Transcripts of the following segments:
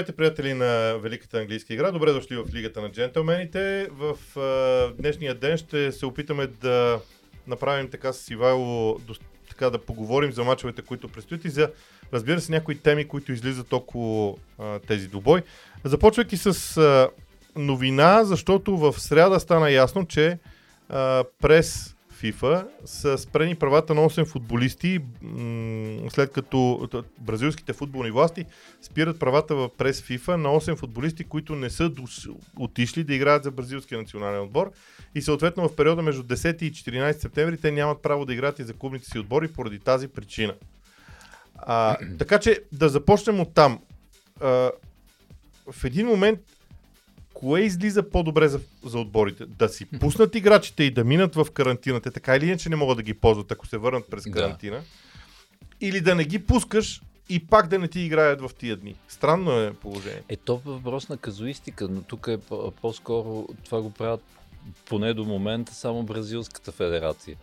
Здравейте, приятели на Великата английска игра. Добре дошли в Лигата на джентълмените. В а, днешния ден ще се опитаме да направим така с Ивайло, до, така да поговорим за мачовете, които предстоят и за, разбира се, някои теми, които излизат около а, тези добой. Започвайки с а, новина, защото в среда стана ясно, че а, през FIFA са спрени правата на 8 футболисти, след като бразилските футболни власти спират правата през FIFA на 8 футболисти, които не са отишли да играят за бразилския национален отбор и съответно в периода между 10 и 14 септември те нямат право да играят и за клубните си отбори поради тази причина. А, така че да започнем от там. А, в един момент кое излиза по-добре за, за отборите? Да си пуснат играчите и да минат в карантината, така или иначе не могат да ги ползват, ако се върнат през карантина. Да. Или да не ги пускаш и пак да не ти играят в тия дни. Странно е положение. Е, то въпрос на казуистика, но тук е по-скоро това го правят поне до момента само Бразилската федерация.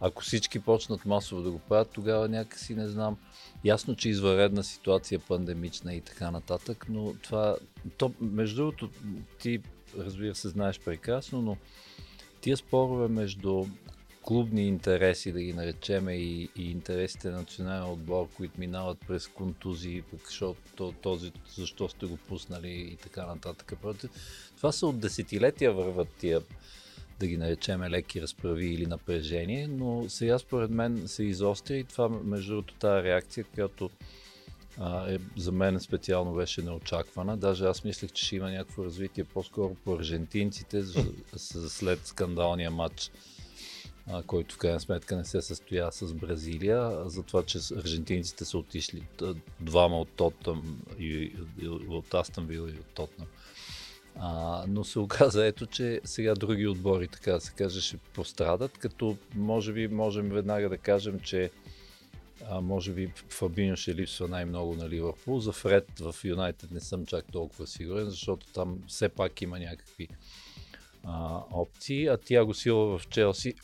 Ако всички почнат масово да го правят, тогава някакси не знам. Ясно, че извънредна ситуация, пандемична и така нататък, но това, то, между другото, ти разбира се знаеш прекрасно, но тия спорове между клубни интереси, да ги наречеме, и, и интересите на национален отбор, които минават през контузии, защото този, защо сте го пуснали и така нататък. Това са от десетилетия върват тия да ги наречеме леки разправи или напрежение, но сега според мен се изостря и това между другото тази реакция, която а, е, за мен специално беше неочаквана. Даже аз мислех, че ще има някакво развитие по-скоро по аржентинците след скандалния матч, а, който в крайна сметка не се състоя с Бразилия, за това, че аржентинците са отишли двама от Тоттъм и, и от Астън Вил и от Тотнам. А, но се оказа ето, че сега други отбори, така да се каже, ще пострадат, като може би можем веднага да кажем, че а, може би Фабиньо ще липсва най-много на Ливърпул. За Фред в Юнайтед не съм чак толкова сигурен, защото там все пак има някакви а, опции, а Тяго Сила в Челси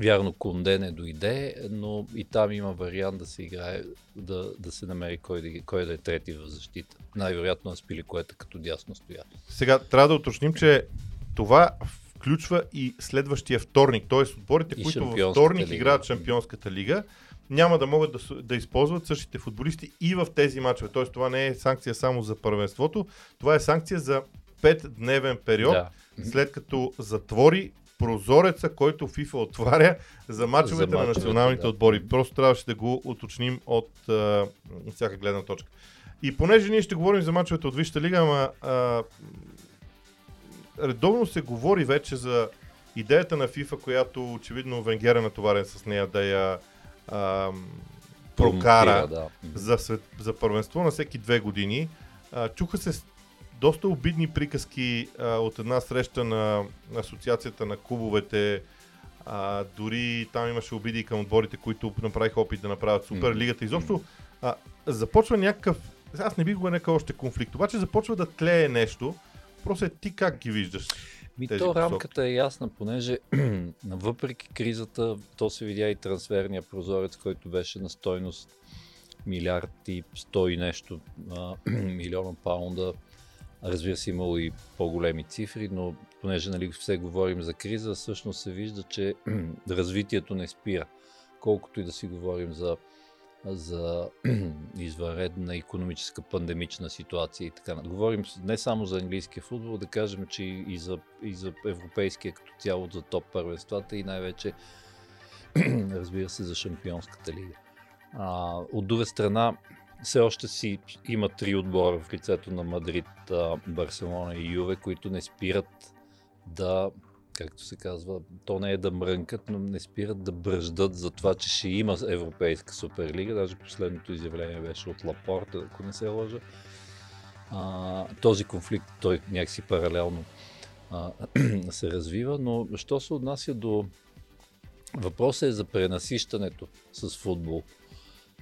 Вярно, Конде не дойде, но и там има вариант да се играе, да, да се намери кой да, кой да е трети в защита. Най-вероятно Аспили, което като дясно стоя. Сега трябва да уточним, че това включва и следващия вторник, т.е. отборите, и които във вторник лига. играят Шампионската лига, няма да могат да, да използват същите футболисти и в тези матчове. Т.е. това не е санкция само за първенството, това е санкция за 5-дневен период, да. след като затвори прозореца, който FIFA отваря за мачовете, на националните да. отбори. Просто трябваше да го уточним от а, всяка гледна точка. И понеже ние ще говорим за мачовете от Висшата лига, ама а, редовно се говори вече за идеята на FIFA, която очевидно Венгер е натоварен с нея да я а, прокара да. за, за първенство на всеки две години. А, чуха се доста обидни приказки а, от една среща на Асоциацията на клубовете. А, дори там имаше обиди към отборите, които направиха опит да направят Суперлигата. Изобщо а, започва някакъв, аз не бих го нарекал още конфликт, обаче започва да тлее нещо. Просто е ти как ги виждаш? Ми то рамката е ясна, понеже въпреки кризата, то се видя и трансферния прозорец, който беше на стойност милиард и сто и нещо а, милиона паунда Разбира се, имало и по-големи цифри, но понеже нали, все говорим за криза, всъщност се вижда, че развитието не спира. Колкото и да си говорим за, за извънредна економическа пандемична ситуация и така. Говорим не само за английския футбол, да кажем, че и за, и за европейския като цяло, за топ първенствата и най-вече, разбира се, за шампионската лига. А, от друга страна, все още си има три отбора в лицето на Мадрид, Барселона и Юве, които не спират да, както се казва, то не е да мрънкат, но не спират да бръждат за това, че ще има Европейска суперлига. Даже последното изявление беше от Лапорта, ако не се лъжа. А, този конфликт, той някакси паралелно а, се развива, но що се отнася до Въпросът е за пренасищането с футбол.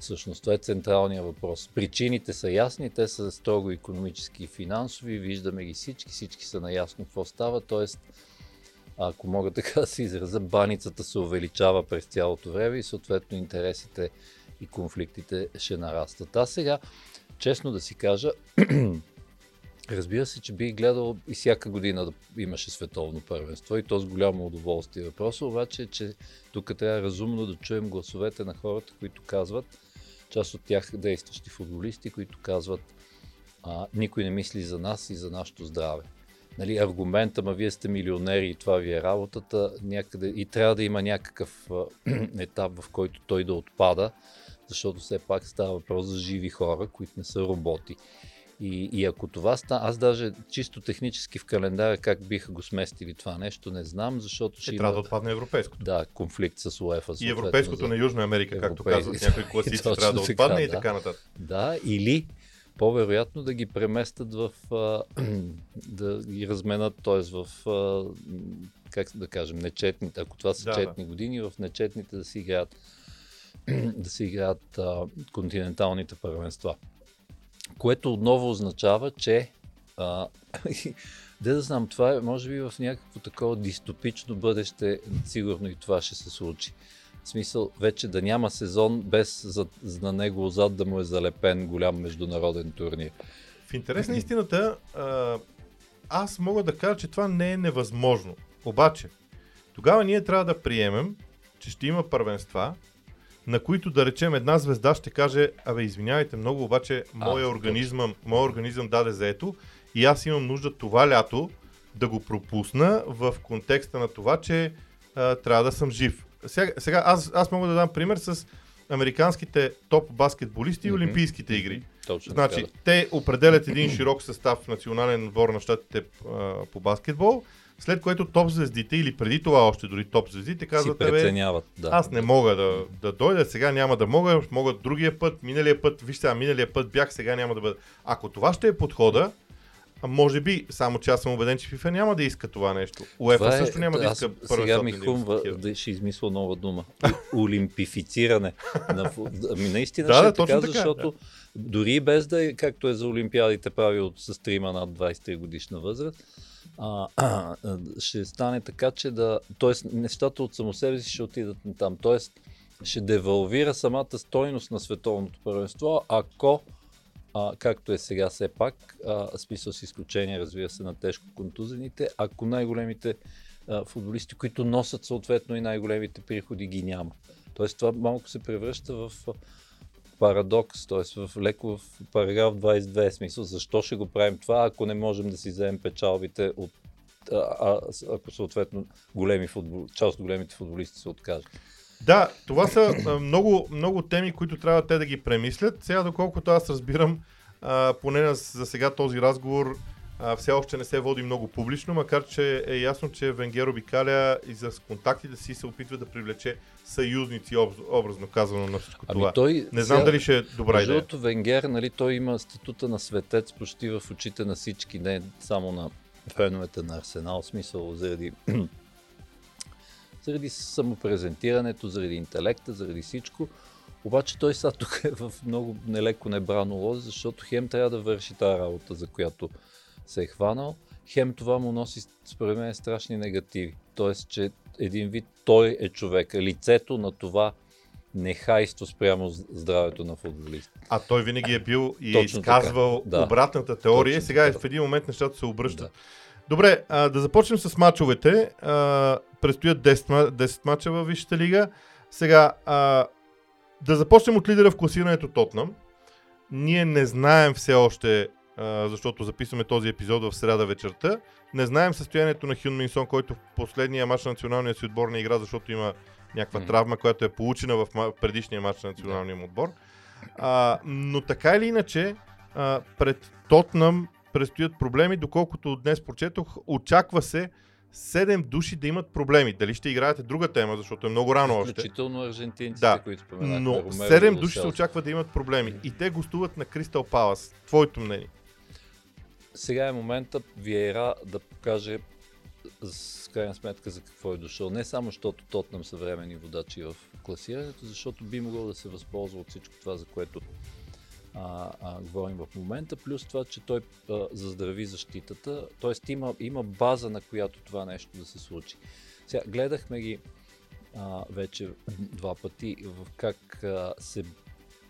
Всъщност това е централният въпрос. Причините са ясни, те са строго економически и финансови, виждаме ги всички, всички са наясно какво става, т.е. ако мога така да се изразя, баницата се увеличава през цялото време и съответно интересите и конфликтите ще нарастват. А сега честно да си кажа, разбира се, че бих гледал и всяка година да имаше световно първенство и то с голямо удоволствие. Въпросът обаче е, че тук трябва разумно да чуем гласовете на хората, които казват, част от тях действащи футболисти, които казват а, никой не мисли за нас и за нашето здраве. Нали, аргумента, ма вие сте милионери и това ви е работата, някъде, и трябва да има някакъв етап, в който той да отпада, защото все пак става въпрос за живи хора, които не са роботи. И, и ако това стане, аз даже чисто технически в календара как биха го сместили това нещо, не знам, защото ще Е, има... трябва да отпадне европейското. Да, конфликт с УЕФА. И европейското за- на Южна Америка, както Европей- казват някои класици, трябва да отпадне и да. така нататък. Да, или по-вероятно да ги преместят в... А, да ги разменят, т.е. в... А, как да кажем, нечетните, ако това са Да, да. четни години, в нечетните да си играят да си играят а, континенталните първенства. Което отново означава, че а, де да знам, това е може би в някакво такова дистопично бъдеще, сигурно и това ще се случи. В смисъл, вече да няма сезон без за, на него зад да му е залепен голям международен турнир. В интерес на истината, а, аз мога да кажа, че това не е невъзможно. Обаче, тогава ние трябва да приемем, че ще има първенства, на които да речем една звезда ще каже, абе извинявайте много, обаче моя точно. организъм, моя организъм даде заето и аз имам нужда това лято да го пропусна в контекста на това, че а, трябва да съм жив. Сега, сега аз, аз мога да дам пример с американските топ баскетболисти и Мгм. Олимпийските игри. Точно Значи, така, да. те определят един широк състав в национален отбор на щатите а, по баскетбол, след което топ звездите или преди това още дори топ звездите казват, бе. Да. аз не мога да, да дойда, сега няма да мога, мога другия път, миналия път, виж сега, миналия път бях, сега няма да бъда. Ако това ще е подхода, а може би, само че аз съм убеден, че FIFA няма да иска това нещо. УЕФА е- също няма да иска Сега ми да хумва да ще измисля нова дума. Олимпифициране. на, ами наистина Да, ще да, е така, защото дори и без да е, както е за Олимпиадите правил с трима над 23 годишна възраст, а, а, ще стане така, че да... Тоест, нещата от само себе си ще отидат на там. Тоест, ще девалвира самата стойност на световното първенство, ако а, както е сега все пак, а, смисъл с изключение, разбира се, на тежко контузените, ако най-големите а, футболисти, които носят съответно и най-големите приходи, ги няма. Тоест това малко се превръща в парадокс, т.е. в леко в параграф 22 смисъл. Защо ще го правим това, ако не можем да си вземем печалбите от а, ако съответно големи футбол, част от големите футболисти се откажат. Да, това са много, много теми, които трябва те да ги премислят. Сега, доколкото аз разбирам, а, поне за сега този разговор а, все още не се води много публично, макар че е ясно, че Венгер обикаля и за контактите си се опитва да привлече съюзници, образно казано на всичко Ами това. той Не знам сега- дали ще е добра идея. другото, Венгер, нали, той има статута на светец почти в очите на всички, не само на феновете на Арсенал, смисъл заради заради самопрезентирането, заради интелекта, заради всичко. Обаче той сега тук е в много нелеко небрано лоз, защото хем трябва да върши тази работа, за която се е хванал, хем това му носи според мен страшни негативи. Тоест, че един вид той е човека, лицето на това нехайство спрямо здравето на футболист. А той винаги е бил и е Точно изказвал така, да. обратната теория. Точно Сега така. в един момент нещата се обръщат. Да. Добре, а, да започнем с мачовете. А, предстоят 10, ма- 10 мача във Висшата лига. Сега, а, да започнем от лидера в класирането Тотнам. Ние не знаем все още, защото записваме този епизод в среда вечерта, не знаем състоянието на Хюн Минсон, който в последния матч на националния си отбор не игра, защото има някаква М. травма, която е получена в предишния матч на националния му отбор. А, но така или иначе, а, пред Тотнам предстоят проблеми, доколкото днес прочетох, очаква се 7 души да имат проблеми. Дали ще играете друга тема, защото е много рано още. Включително аржентинците, Да, които споменахме. Но Ромеро 7 Ло души се очаква да имат проблеми. И те гостуват на Кристал Палас. Твоето мнение? Сега е момента Виера да покаже с крайна сметка за какво е дошъл. Не само защото Тотнам са времени водачи в класирането, защото би могъл да се възползва от всичко това, за което а, а, говорим в момента, плюс това, че той а, заздрави защитата, т.е. Има, има база, на която това нещо да се случи. Сега, гледахме ги а, вече два пъти в как а, се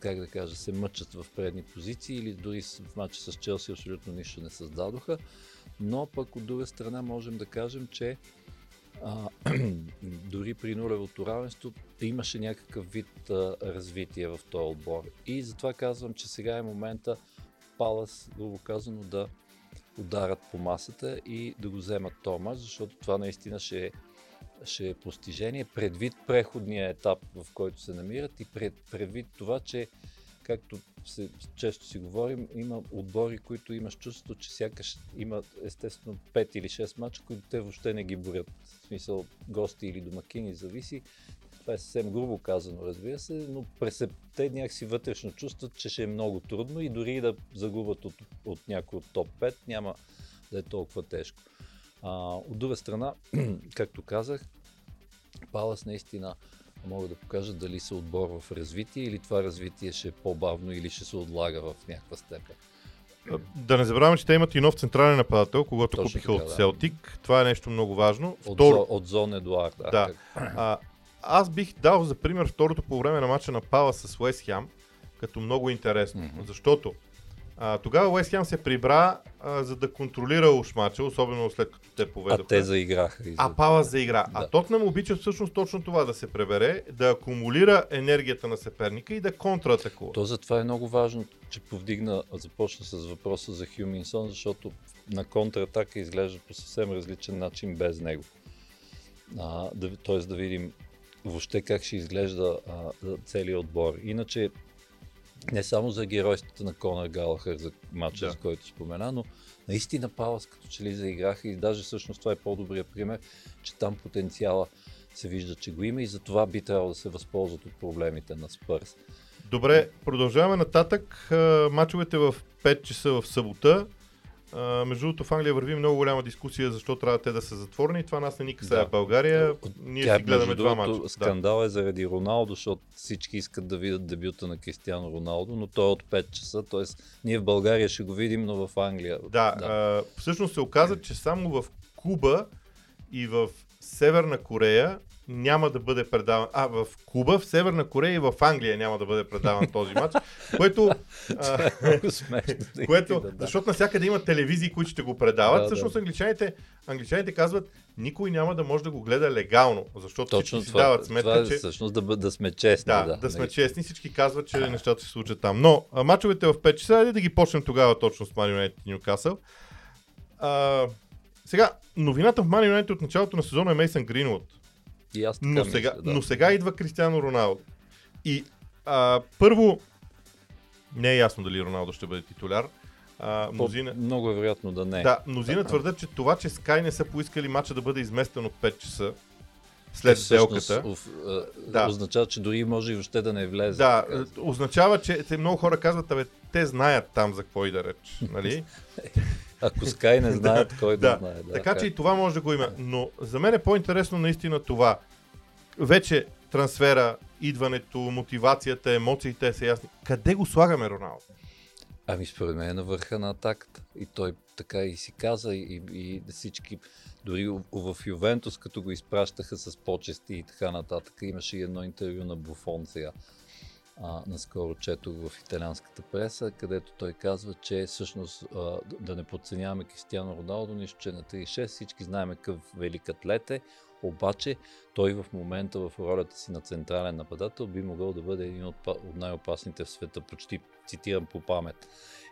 как да кажа, се мъчат в предни позиции или дори в матча с Челси абсолютно нищо не създадоха. Но пък от друга страна можем да кажем, че а, дори при нулевото равенство имаше някакъв вид а, развитие в този отбор. И затова казвам, че сега е момента Палас, грубо казано, да ударят по масата и да го вземат Тома, защото това наистина ще е, ще е постижение предвид преходния етап, в който се намират и пред, предвид това, че както се, често си говорим, има отбори, които имаш чувството, че сякаш има естествено 5 или 6 мача, които те въобще не ги борят. В смисъл гости или домакини, зависи. Това е съвсем грубо казано, разбира се, но през те някакси вътрешно чувстват, че ще е много трудно и дори да загубят от, от някой от топ 5, няма да е толкова тежко. А, от друга страна, както казах, Палас наистина мога да покажа дали са отбор в развитие или това развитие ще е по-бавно или ще се отлага в някаква степен. Да не забравяме, че те имат и нов централен нападател, когато Точно купиха така, от да. Селтик. Това е нещо много важно. От, Второ, Зо, от Зон Едуард. Да. Да. А, аз бих дал за пример второто по време на матча на Пала с Уест Хем, като много интересно, Мгм. защото а, тогава Уест Хем се прибра, а, за да контролира уж матча, особено след като те А поведоха. те заиграха. И А за... Пала заигра. А Да. Тотнам обича всъщност точно това да се пребере, да акумулира енергията на съперника и да контратакува. То затова е много важно, че повдигна, започна с въпроса за Хюминсон, защото на контратака изглежда по съвсем различен начин без него. А, да, т.е. да видим въобще как ще изглежда а, целият отбор. Иначе не само за геройството на Конър Галахър за матча, Да. за който спомена, но наистина Палас като че ли заиграха и даже всъщност това е по-добрият пример, че там потенциала се вижда, че го има и затова би трябвало да се възползват от проблемите на Спърс. Добре, продължаваме нататък. А, Мачовете в 5 часа в събота. А, Между другото в Англия върви много голяма дискусия защо трябва те да са затворени. Това нас не ни касае Да. България. Ние Тя, си гледаме два мача. Да. Скандал е заради Роналдо, защото всички искат да видят дебюта на Кристиано Роналдо, но той е от 5 часа, т.е. ние в България ще го видим, но в Англия. Да, А, всъщност се оказа, че само в Куба и в Северна Корея няма да бъде предаван. А, в Куба, в Северна Корея и в Англия няма да бъде предаван този матч, което, а, смешно. което да, да. защото навсякъде има телевизии, които ще го предават. Да, всъщност да. англичаните, англичаните казват, никой няма да може да го гледа легално, защото Точно всички си това, дават сметка, това е че всъщност да, да сме честни. да, Да, да, сме нали? честни, всички казват, че нещата се случат там. Но а, мачовете в 5 часа, да ги почнем тогава точно с United и Ньюкасъл. А, сега, новината в Man United от началото на сезона е Мейсън Гринвуд. И аз така Но мисля, сега, да. но сега идва Кристиано Роналдо. И а, първо, не е ясно дали Роналдо ще бъде титуляр. А, По- мнозина, Много е вероятно да не. да, мнозина твърдят, че това, че Sky не са поискали мача да бъде изместен от 5 часа след Всъщност, сделката. а, Да. Означава, че дори може и въобще да не влезе. Да, означава, че те много хора казват, абе, те знаят там за какво и да реч, нали? Ако Скай не знаят, кой да, да, знае. Да, така как? че и това може да го има. Но за мен е по-интересно наистина това. Вече трансфера, идването, мотивацията, емоциите са ясни. Къде го слагаме Роналдо? Ами според мен е на върха на атаката. И той така и си каза, и, и всички, дори в- Ювентус, като го изпращаха с почести и така нататък, имаше и едно интервю на Буфон сега. А, наскоро четох в италианската преса, където той казва, че всъщност а, да- не подценяваме Кристиано Роналдо, нищо, че е на 36, всички знаем какъв велик атлет е, обаче той в момента в ролята си на централен нападател би могъл да бъде един от, от най-опасните в света, почти цитирам по памет.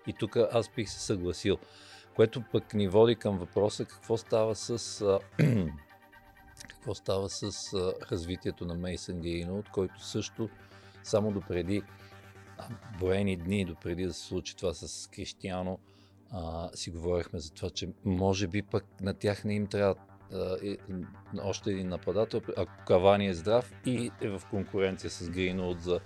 И тук аз бих се съгласил, което пък ни води към въпроса какво става с какво става с развитието на Мейсън Гейнолд, който също само допреди а, броени дни, допреди да се случи това с Кристиано, а, си говорихме за това, че може би пък на тях не им трябва а, и, още един нападател, ако Кавани е здрав и е в конкуренция с Гринолд за,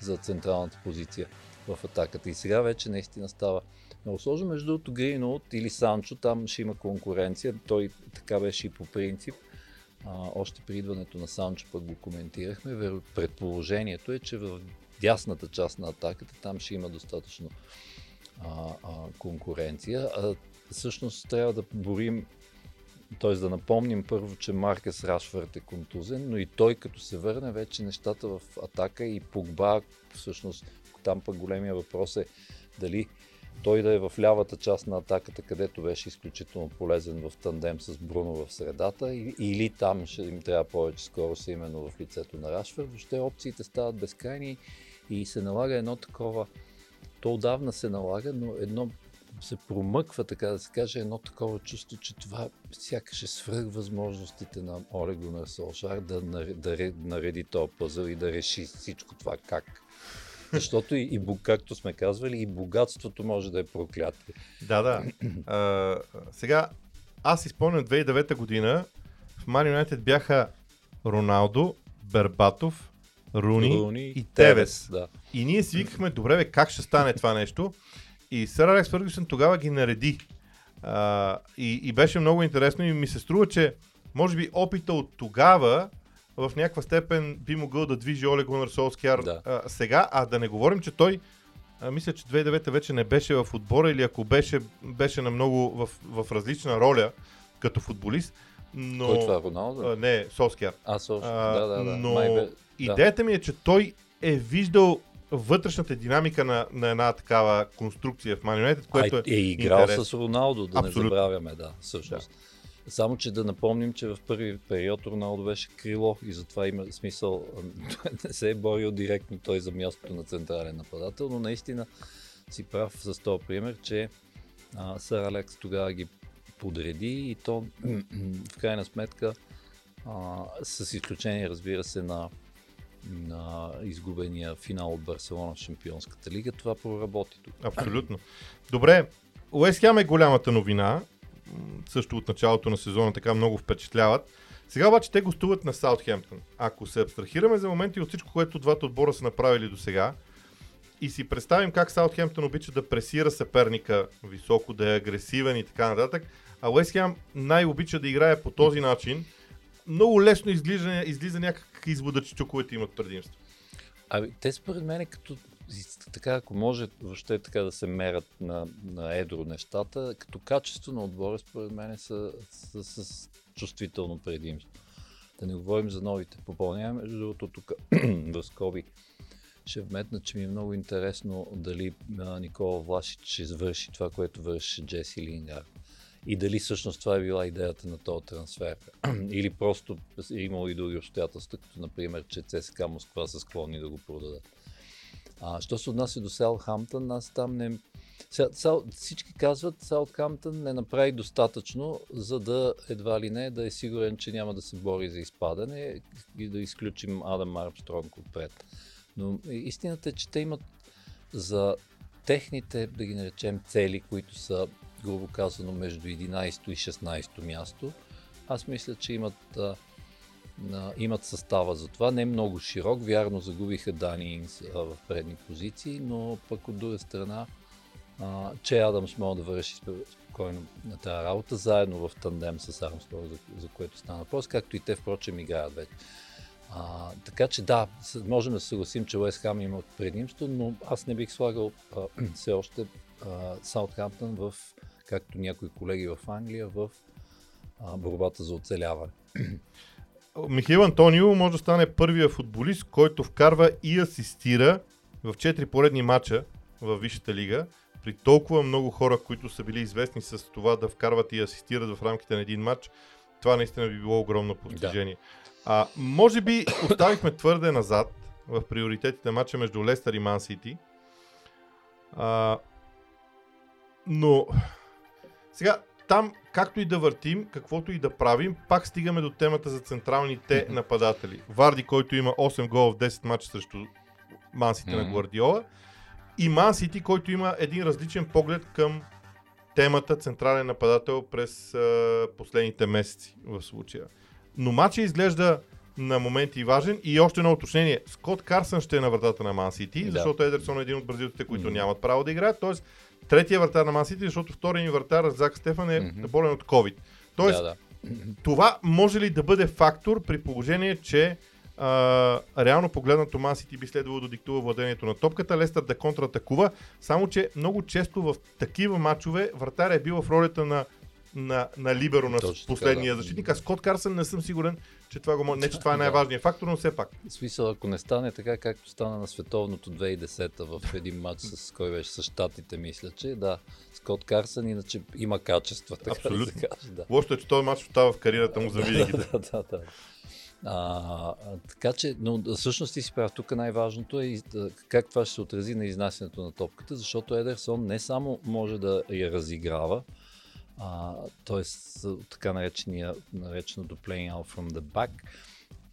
за централната позиция в атаката. И сега вече наистина става много сложно. Между другото, Гринолд или Санчо, там ще има конкуренция. Той така беше и по принцип. А, още при идването на Санчо пък го коментирахме. Предположението е, че в дясната част на атаката там ще има достатъчно а, а, конкуренция. А, всъщност трябва да борим т.е. да напомним първо, че Маркес Рашфърт е контузен, но и той като се върне вече нещата в атака и Погба всъщност Там пък големия въпрос е дали той да е в лявата част на атаката, където беше изключително полезен в тандем с Бруно в средата, или там ще им трябва повече скорост именно в лицето на Рашфер. Въобще опциите стават безкрайни и се налага едно такова, то отдавна се налага, но едно се промъква, така да се каже, едно такова чувство, че това сякаш е свръх възможностите на Оле Гунар Солшар да, да нареди този пъзъл и да реши всичко това как. Защото и, и, както сме казвали, и богатството може да е проклятие. Да, да. А, сега, аз изпомням 2009 година, в Ман Юнайтед бяха Роналдо, Бербатов, Руни, Руни и Тевес. Да. И ние си викахме, добре, бе, как ще стане това нещо? И сър Алекс Фъргюсън тогава ги нареди. А, и, и беше много интересно и ми се струва, че може би опита от тогава в някаква степен би могъл да движи Олег Гунар Солскияр да. а, сега, а да не говорим, че той а, мисля, че 2009 вече не беше в отбора или ако беше, беше на много в, в различна роля като футболист. Но, Кой това, Роналдо? А, не, Солскияр. А, Солскияр, да, да, да. Но Майбе, идеята ми е, че той е виждал вътрешната динамика на, на една такава конструкция в Man United, което е, е играл интерес. с Роналдо, да Абсолютно. не забравяме, да, всъщност. Да. Само, че да напомним, че в първи период Роналдо беше крило и затова има смисъл, не се е борил директно той за мястото на централен нападател, но наистина си прав с този пример, че а, Сър Алекс тогава ги подреди и то в крайна сметка а, с изключение разбира се на на изгубения финал от Барселона в Шампионската лига, това проработи тук. Абсолютно. Добре, Уест Хем е голямата новина, също от началото на сезона така много впечатляват. Сега обаче те гостуват на Саутхемптън. Ако се абстрахираме за моменти от всичко, което двата отбора са направили до сега, и си представим как Саутхемптън обича да пресира съперника високо, да е агресивен и така нататък, а Уест най-обича да играе по този начин, много лесно излиза, излиза някак извода, че чуковете имат предимство. Ами, те според мен като така, ако може въобще така да се мерят на, на едро нещата, като качество на отбора, според мен са, с чувствително предимство. Да не говорим за новите попълнения, между другото тук в скоби ще вметна, че ми е много интересно дали Никола Влашич ще извърши това, което върши Джеси Лингар и дали всъщност това е била идеята на този трансфер. Или просто е имало и други обстоятелства, като например, че ЦСКА Москва са склонни да го продадат. А, що се отнася до Саутхамптън, аз там не... Сал, всички казват, Саутхамптън не направи достатъчно, за да едва ли не да е сигурен, че няма да се бори за изпадане и да изключим Адам Армстронг отпред. Но истината е, че те имат за техните, да ги наречем, цели, които са грубо казано, между 11 и 16 място. Аз мисля, че имат, имат състава за това. Не е много широк. Вярно, загубиха Дани Инс в предни позиции, но пък от друга страна, че Адамс може да върши спокойно на тази работа, заедно в тандем с Армстронг, за, за което стана въпрос, както и те, впрочем, играят вече. А, така че да, можем да се съгласим, че Уест Хам има предимство, но аз не бих слагал все още Саутхамптън в както някои колеги в Англия, в а, борбата за оцеляване. Михаил Антонио може да стане първия футболист, който вкарва и асистира в 4 поредни матча в Висшата лига, при толкова много хора, които са били известни с това да вкарват и асистират в рамките на един матч, това наистина би било огромно постижение. Да. А, може би оставихме твърде назад в приоритетите на матча между Лестър и Ман Сити. но сега, там, както и да въртим, каквото и да правим, пак стигаме до темата за централните нападатели. Варди, който има 8 гола в 10 мача срещу Мансите mm-hmm. на Гвардиола. И Мансити, който има един различен поглед към темата централен нападател през а, последните месеци в случая. Но матча изглежда на моменти важен и още едно уточнение. Скот Карсън ще е на вратата на Ман Сити, да. защото Едерсон е един от бразилците, които mm-hmm. нямат право да играят. Тоест, третия вратар на Мансити, защото втория ни вратар, Зак Стефан, е mm-hmm. болен от COVID. Тоест, да, да. това може ли да бъде фактор при положение, че а, реално погледнато Мансити би следвало да диктува владението на топката, Лестър да контратакува, само че много често в такива матчове вратар е бил в ролята на на, на Либеро на Точно така, последния да. защитник, а Скот Карсън не съм сигурен, че това го може. Не, че това е най-важният фактор, но все пак. В смисъл, ако не стане така, както стана на световното 2010 в един матч с кой беше, с щатите, мисля, че да, Скот Карсън иначе има качества, така Абсолютно. да се каже. Да. Лошото е, че този матч остава в кариерата му за винаги. да, да, да. А, така че, но всъщност ти си прав, тук най-важното е как това ще се отрази на изнасянето на топката, защото Едерсон не само може да я разиграва, а, т.е. така наречения, нареченото playing out from the back,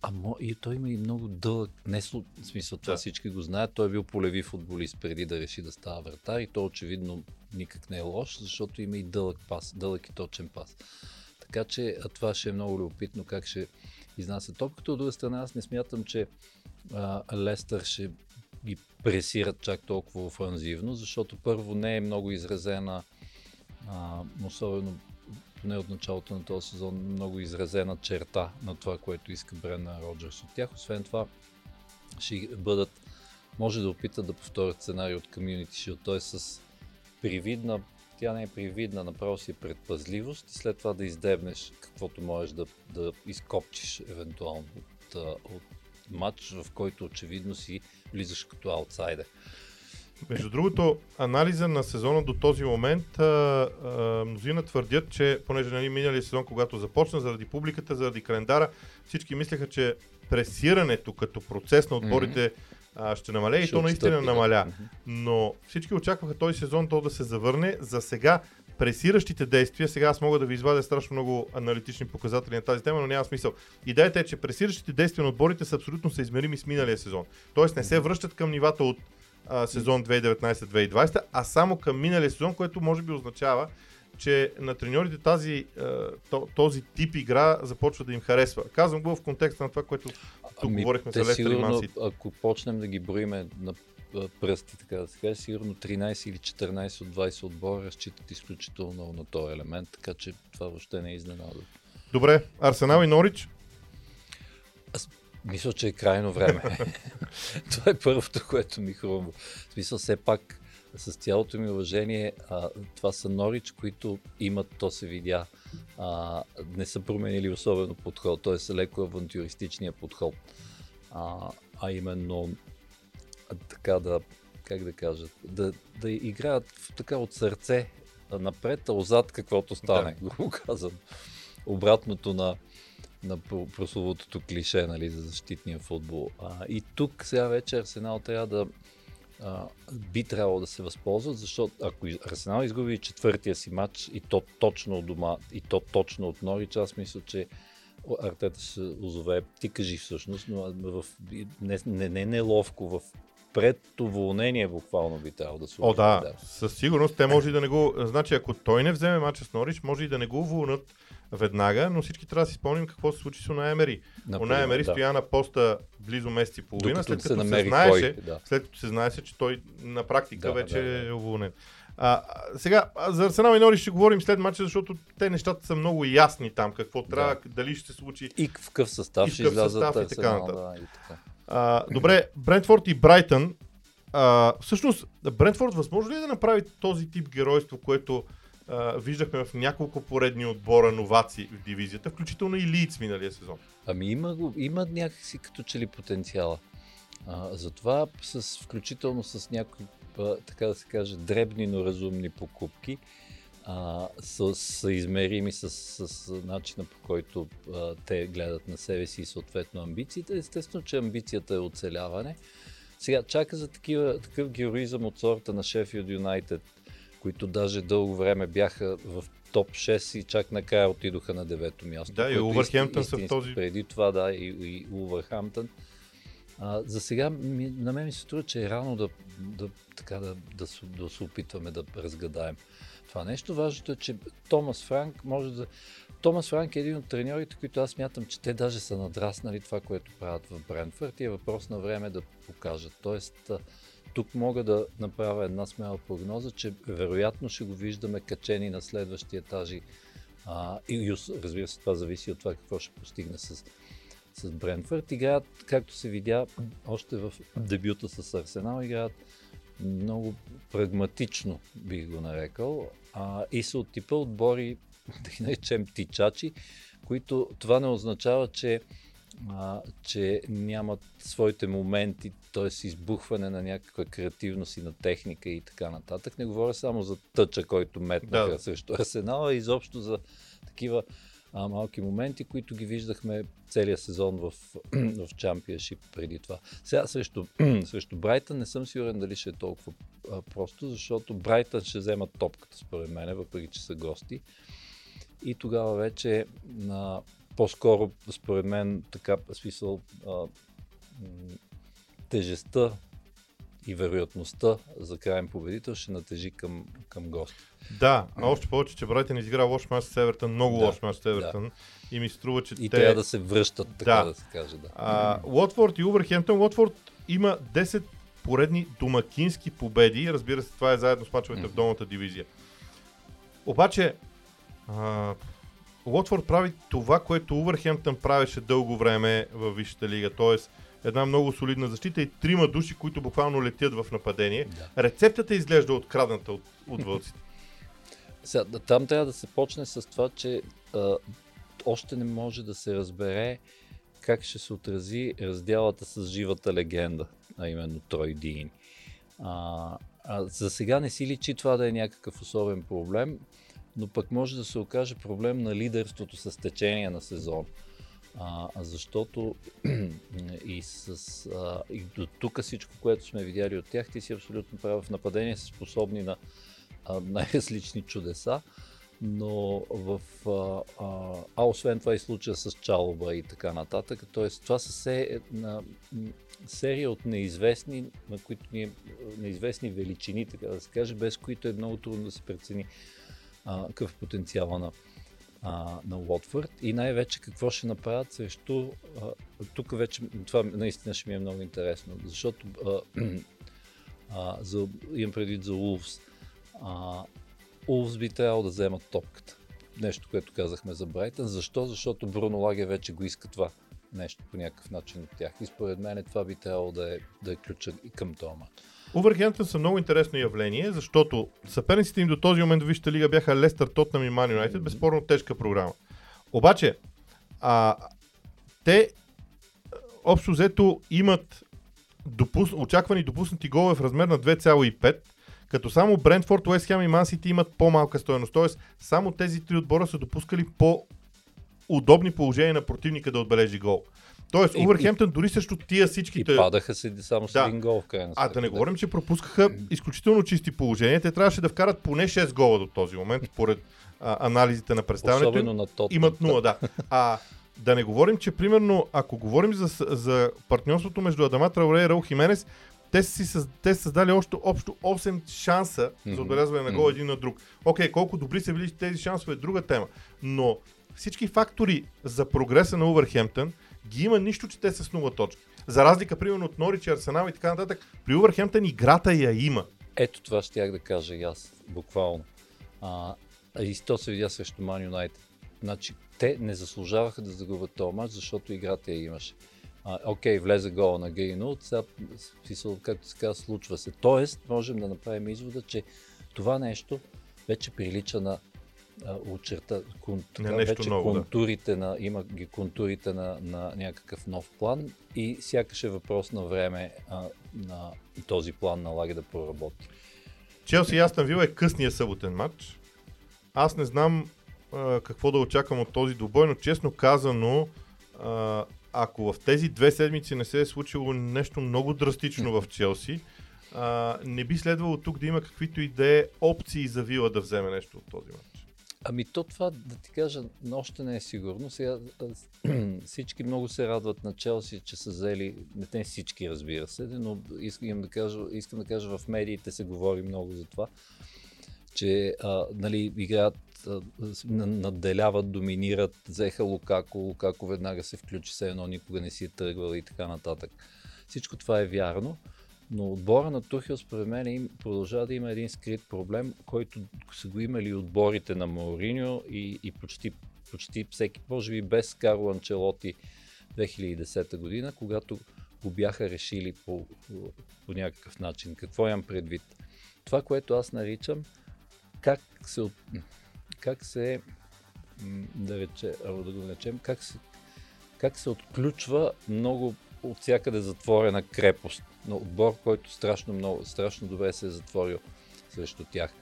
а и той има и много дълъг, не в смисъл, това Да. всички го знаят, той е бил полеви футболист преди да реши да става вратар и то очевидно никак не е лош, защото има и дълъг пас, дълъг и точен пас. Така че това ще е много любопитно как ще изнася топката. От друга страна, аз не смятам, че а, Лестър ще ги пресират чак толкова офанзивно, защото първо не е много изразена, а, особено поне от началото на този сезон, много изразена черта на това, което иска Брена Роджерс от тях. Освен това, ще бъдат, може да опитат да повторят сценарий от Community Shield, т.е. с привидна, тя не е привидна, направо си е предпазливост и след това да издебнеш каквото можеш да, да изкопчиш евентуално от, от матч, в който очевидно си влизаш като аутсайдер. Между другото, анализа на сезона до този момент, а, а, мнозина твърдят, че понеже нали, миналия сезон, когато започна, заради публиката, заради календара, всички мислеха, че пресирането като процес на отборите а, ще намалее и то наистина отстъпи, намаля. Но всички очакваха този сезон то да се завърне. За сега пресиращите действия, сега аз мога да ви извадя страшно много аналитични показатели на тази тема, но няма смисъл. Идеята е, че пресиращите действия на отборите са абсолютно съизмерими с миналия сезон. Тоест не се връщат към нивата от а, сезон 2019-2020, а само към миналия сезон, което може би означава, че на треньорите тази, този тип игра започва да им харесва. Казвам го в контекста на това, което тук говорихме за Ами, те Лестър и сигурно, Ман Сити. ако почнем да ги броиме на пръсти, така да се каже, сигурно 13 или 14 от 20 отбора разчитат изключително много на този елемент, така че това въобще не е изненада. Добре, Арсенал и Норич. Мисля, че е крайно време. Това е първото, което ми хрумва. В смисъл, все пак, с цялото ми уважение, а, това са Норич, които имат, то се видя, а, не са променили особено подход, т.е. леко авантюристичния подход. А, а именно така да, как да кажа, да, да играят така от сърце напред, а отзад каквото стане, да. го казвам. Обратното на на про- прословутото клише нали, за защитния футбол. А, и тук сега вече Арсенал трябва да а, би трябвало да се възползват, защото ако Арсенал изгуби четвъртия си матч и то точно от дома, и то точно от Норич, аз мисля, че Артета ще озове, ти кажи всъщност, но в, не, не, не неловко, в пред уволнение буквално би трябвало да се О, да, уволни, със сигурност. Те може и да не го... Значи, ако той не вземе мача с Норич, може и да не го уволнат веднага, но всички трябва да си спомним какво се случи с Унай Емери. Например, Унай Емери да. стоя на поста близо месец и половина, Докато след се като се, намери знаеше, кой, да. след като се знаеше, че той на практика Да, вече да, да. е уволнен. А, сега, за Арсенал и Норич ще говорим след мача, защото те нещата са много ясни там, какво трябва, дали ще се случи. И в какъв състав И ще излязат състав и така нататък. да, и така. А, добре, Брентфорд и Брайтън. А, всъщност, Брентфорд възможно ли е да направи този тип геройство, което виждахме в няколко поредни отбора новаци в дивизията, включително и Лиц миналия сезон? Ами има, го, има някакси като че ли потенциала. А, затова с, включително с някои, така да се каже, дребни, но разумни покупки, а, са, са измерими с, с, с начина по който а, те гледат на себе си и съответно амбициите. Естествено, че амбицията е оцеляване. Сега чака за такива, такъв героизъм от сорта на Шефилд Юнайтед, които даже дълго време бяха в топ 6 и чак накрая отидоха на девето място. Да, и което Улвърхемптън са в този- Преди това, да, и, и Улвърхамптън. А, за сега ми, на мен ми се струва, че е рано да, да, така, да, да, се- да се опитваме да разгадаем това нещо. Важното е, че Томас Франк може да... Томас Франк е един от треньорите, които аз мятам, че те даже са надраснали това, което правят в Брентфорд и е въпрос на време да покажат. Тоест, тук мога да направя една смела прогноза, че вероятно ще го виждаме качени на следващи етажи. А, и, разбира се, това зависи от това какво ще постигне с, с Брентфорд. Играят, както се видя, още в дебюта с Арсенал, играят много прагматично, бих го нарекал, а, и са от типа отбори, да ги наречем тичачи, които това не означава, че а, че нямат своите моменти, т.е. избухване на някаква креативност и на техника и така нататък. Не говоря само за тъча, който метнаха да. срещу Арсенал, а изобщо за такива а, малки моменти, които ги виждахме целият сезон в, в Championship преди това. Сега срещу, срещу Брайтън не съм сигурен дали ще е толкова а, просто, защото Брайтън ще вземат топката според мен, въпреки че са гости. И тогава вече на по-скоро, според мен, така, смисъл, а, тежестта и вероятността за крайен победител ще натежи към, към гост. Да, а още повече, че Брайтън изигра лош мач с Евертън, много да, лош мач с Евертън. Да. И ми струва, че и те... трябва да се връщат, така да, да се каже. Да. А, Уотфорд и Увърхемптън. Уотфорд има 10 поредни домакински победи. Разбира се, това е заедно с мачовете mm-hmm. в долната дивизия. Обаче, а, Уотфорд прави това, което Увърхемптън правеше дълго време във Висшата лига. Тоест, една много солидна защита и трима души, които буквално летят в нападение. Да. Рецептата изглежда открадната от, от вълците. Сега, там трябва да се почне с това, че а, още не може да се разбере как ще се отрази разделата с живата легенда, а именно Трой Дин. А, а за сега не си личи това да е някакъв особен проблем но пък може да се окаже проблем на лидерството с течение на сезон. А, защото и, с, а, и до тук всичко, което сме видяли от тях, ти си абсолютно прав. В нападение са способни на а, най-различни чудеса, но в. А, а, а освен това и случая с Чалоба и така нататък. Тоест, това са се, на, серия от неизвестни, на които ни, неизвестни величини, така да се каже, без които е много трудно да се прецени а, какъв потенциала на, а, на Уотфорд и най-вече какво ще направят срещу... А, тук вече това наистина ще ми е много интересно, защото а, а, за, имам предвид за Улвс. Улвс би трябвало да вземат топката. Нещо, което казахме за Брайтън. Защо? Защото Бруно Лаге вече го иска това нещо по някакъв начин от тях. И според мен това би трябвало да е, да е ключа към това матч. Увърхемптън са много интересно явление, защото съперниците им до този момент в Висшата лига бяха Лестър, Тотнам и Ман Юнайтед. Безспорно тежка програма. Обаче, а, те общо взето имат допус... очаквани допуснати голове в размер на 2,5, като само Брентфорд, Уест Хем и Ман Сити имат по-малка стоеност. Тоест, само тези три отбора са допускали по удобни положения на противника да отбележи гол. Тоест, Увърхемптън дори също тия всичките... И падаха се само с да. един гол в крайна А да не говорим, че пропускаха изключително чисти положения. Те трябваше да вкарат поне 6 гола до този момент, според а, анализите на представянето. Особено на тот. Имат 0, да. А да не говорим, че примерно, ако говорим за, за партньорството между Адама Траоре и Раул Хименес, те са, те са създали още общо 8 шанса mm-hmm. за отбелязване на гол mm-hmm. един на друг. Окей, okay, колко добри са били тези шансове е друга тема. Но всички фактори за прогреса на Увърхемптън ги има нищо, че те са с 0 точки. За разлика, примерно, от Норич, Арсенал и така нататък, при Увърхемптън играта я има. Ето това ще да кажа и аз, буквално. А, и то се видя срещу Ман Юнайтед. Значи, те не заслужаваха да загубят този матч, защото играта я имаше. А, окей, влезе гола на Гейно, сега, както се казва, случва се. Тоест, можем да направим извода, че това нещо вече прилича на очерта, кон, така, вече ново, контурите да. на, има ги контурите на, на някакъв нов план и сякаш е въпрос на време а, на този план налага да проработи. Челси и Астан Вил е късния съботен матч. Аз не знам а, какво да очаквам от този добой, но честно казано, а, ако в тези две седмици не се е случило нещо много драстично в Челси, а, не би следвало тук да има каквито и да е опции за Вила да вземе нещо от този матч. Ами то това, да ти кажа, още не е сигурно. Сега всички много се радват на Челси, че са взели, не те всички разбира се, но искам да кажа, искам да кажа в медиите се говори много за това, че а, нали, играят, а, надделяват, доминират, взеха Лукако, Лукако веднага се включи, се едно никога не си е тръгвал и така нататък. Всичко това е вярно. Но отбора на Тухил, според мен, им продължава да има един скрит проблем, който са го имали отборите на Мауриньо и, и почти, почти всеки, може би без Карло Анчелоти 2010 година, когато го бяха решили по, по, някакъв начин. Какво имам предвид? Това, което аз наричам как се, как се да, рече, да го наречем, как се, как се отключва много от всякъде затворена крепост на отбор, който страшно, много, страшно добре се е затворил срещу тях.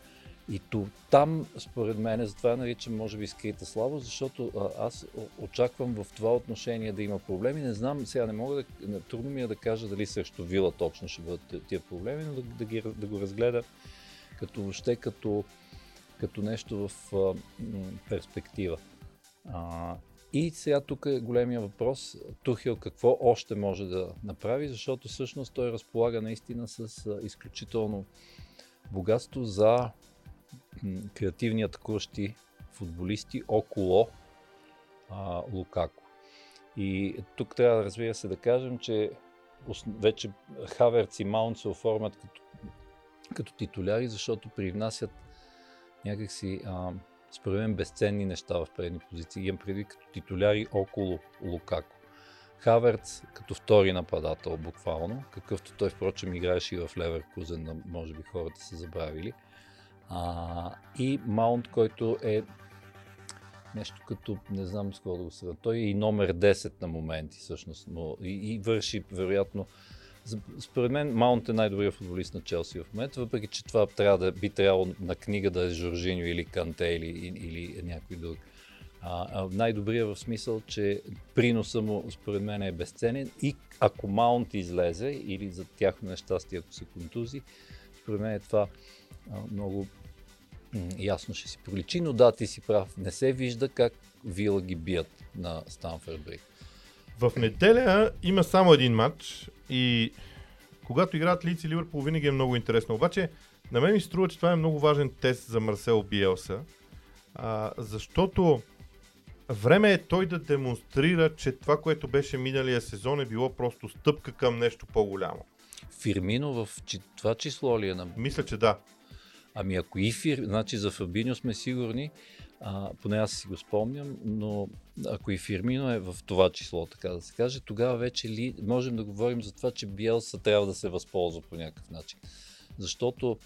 И то, там, според мен, затова наричам, може би, скрита слава, защото а, аз очаквам в това отношение да има проблеми. Не знам, сега не мога да, трудно ми е да кажа дали срещу Вила точно ще бъдат тия проблеми, но да, да, ги, да го разгледа като въобще като, като нещо в а, перспектива. А, и сега тук е големия въпрос, Тухил какво още може да направи, защото всъщност той разполага наистина с изключително богатство за креативни атакуващи футболисти около а, Лукако. И тук трябва, разбира се, да кажем, че вече Хаверц и Маунт се оформят като, като титуляри, защото привнасят някакси, а, според мен, безценни неща в предни позиции. Имам преди като титуляри около Лукако. Хаверц като втори нападател, буквално, какъвто той, впрочем, играеше и в Леверкузен, може би хората са забравили. А, и Маунт, който е нещо като, не знам с какво да го сравня. Той е и номер 10 на моменти, всъщност, но и, и върши, вероятно, според мен Маунт е най-добрият футболист на Челси в момента, въпреки че това трябва да, би трябвало на книга да е Жоржиньо или Канте или, или някой друг. А, а най-добрият в смисъл, че приноса му според мен е безценен и ако Маунт излезе или за тяхно нещастие, ако се контузи, според мен е това много ясно ще си проличи, но да, ти си прав. Не се вижда как Вила ги бият на Станфорд Брик. В неделя има само един матч и когато играят Лиц и Ливърпул винаги е много интересно. Обаче на мен ми се струва, че това е много важен тест за Марсел Биелса, а, защото време е той да демонстрира, че това, което беше миналия сезон е било просто стъпка към нещо по-голямо. Фирмино в това число ли е на... Мисля, че да. Ами ако и Фир, значи за Фабиньо сме сигурни, а, поне аз си го спомням, но ако и Фирмино е в това число, така да се каже, тогава вече ли можем да говорим за това, че Биелса трябва да се възползва по някакъв начин. Защото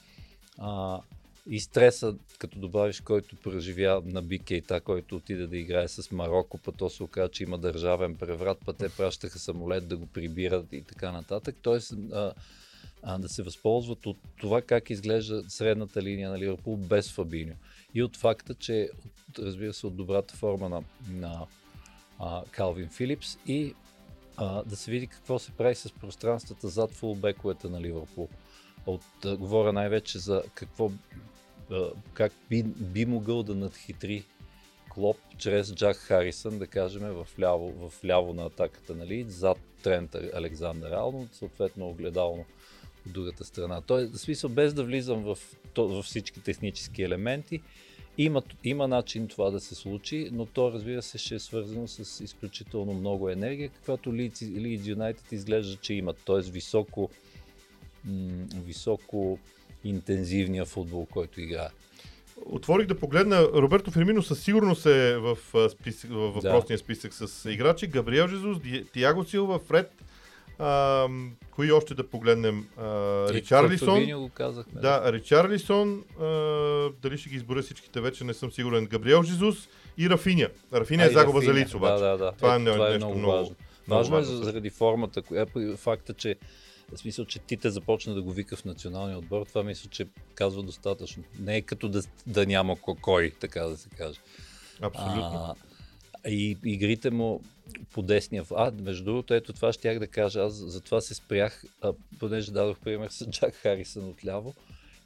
а, и стреса, като добавиш, който преживя на Бикейта, който отиде да играе с Марокко, па то се оказа, че има държавен преврат, па те пращаха самолет да го прибират и така нататък. Тоест, а, а, да се възползват от това как изглежда средната линия на Ливърпул без Фабиньо. И от факта, че разбира се от добрата форма на, на а, Калвин Филипс и а, да се види какво се прави с пространствата зад фулбековете на Ливърпул. От, а, говоря най-вече за какво, а, как би, би могъл да надхитри Клоп чрез Джак Харисън, да кажем, в ляво, в ляво на атаката, нали, зад Трент Александър Алнот, съответно огледално от другата страна. Той, в смисъл, без да влизам в, то, в всички технически елементи, има, има начин това да се случи, но то разбира се ще е свързано с изключително много енергия, каквато Leeds, Leeds United изглежда, че имат. Т.е. високо, м- високо интензивния футбол, който играе. Отворих да погледна. Роберто Фермино със сигурност е в, списък, в въпросния да. списък с играчи. Габриел Жезус, Тиаго Силва, Фред, а, кои още да погледнем? А, Ричарлисон. Го казахме. Да, Ричарлисон. А, дали ще ги изборя всичките вече, не съм сигурен. Габриел Жезус и Рафиня. Рафиня е загуба за лицо, обаче. Да, да, да. Това е, е, това е нещо много, много важно. Важно е заради формата, коя, факта, че в смисъл, че Тите започна да го вика в националния отбор, това мисля, че казва достатъчно. Не е като да, да няма кой, така да се каже. Абсолютно. А, и игрите му по десния. А, между другото, ето това щях да кажа. Аз затова се спрях, а, понеже дадох пример с Джак Харисън отляво.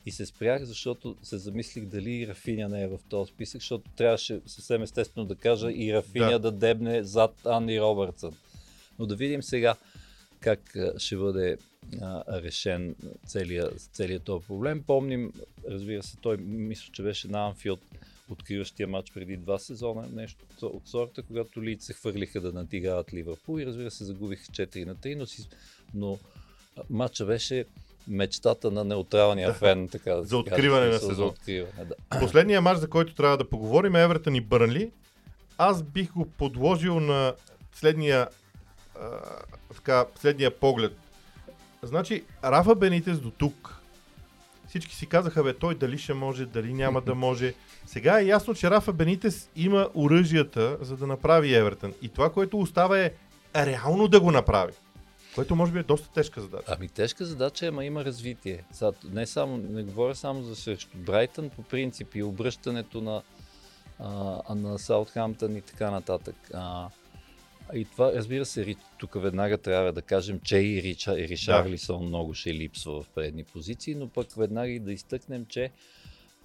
И се спрях, защото се замислих дали Рафиня не е в този списък, защото трябваше съвсем естествено да кажа и Рафиня да, да дебне зад Анди Робъртсън. Но да видим сега как ще бъде а, решен целият, целият този проблем. Помним, разбира се, той мисля, че беше на Анфилд откриващия матч преди два сезона, нещо от сорта, когато Лид се хвърлиха да надиграват Ливърпул и разбира се загубиха 4 на 3, но, си, но матча беше мечтата на неутралния фен, така да За откриване на сезон. Откриване, да. Последния матч, за който трябва да поговорим е Евертън и Бърнли. Аз бих го подложил на следния, а, така, следния поглед. Значи, Рафа Бенитес до тук всички си казаха, бе, той дали ще може, дали няма да може. Сега е ясно, че Рафа Бенитес има оръжията, за да направи Евертън. И това, което остава е реално да го направи. Което може би е доста тежка задача. Ами тежка задача, ама има развитие. Сега, не, само, не говоря само за срещу Брайтън, по принцип и обръщането на, а, на Саутхамптън и така нататък. А, и това, разбира се, тук веднага трябва да кажем, че и, Рича, и Ришарлисон да. много ще липсва в предни позиции, но пък веднага и да изтъкнем, че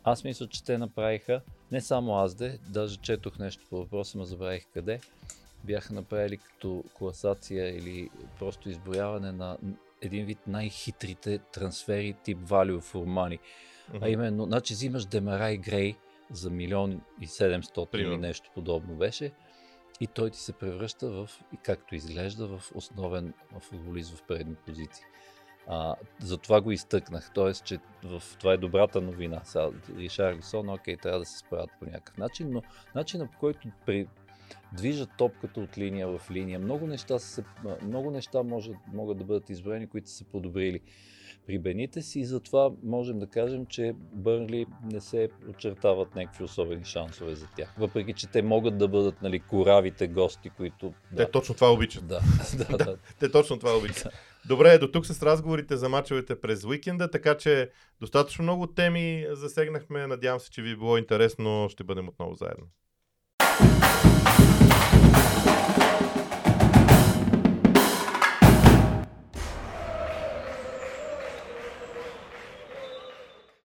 аз мисля, че те направиха, не само аз де, даже четох нещо по въпроса, ма забравих къде, бяха направили като класация или просто изброяване на един вид най-хитрите трансфери тип Value for Money. Mm-hmm. А именно, значи взимаш Демарай Грей за милион и 700 или нещо подобно беше и той ти се превръща в, както изглежда, в основен футболист в предни позиции. А, затова го изтъкнах, т.е. че в, това е добрата новина. Сега, Ришарлисон, окей, трябва да се справят по някакъв начин, но начинът по който при, движат топката от линия в линия, много неща, се, много неща може, могат да бъдат изброени, които са се подобрили при Бените си и затова можем да кажем, че Бърнли не се очертават някакви особени шансове за тях. Въпреки, че те могат да бъдат нали, коравите гости, които... Те да. точно това обичат. Да, да, да. Те точно това обичат. Добре, до тук с разговорите за мачовете през уикенда, така че достатъчно много теми засегнахме. Надявам се, че ви е било интересно. Ще бъдем отново заедно.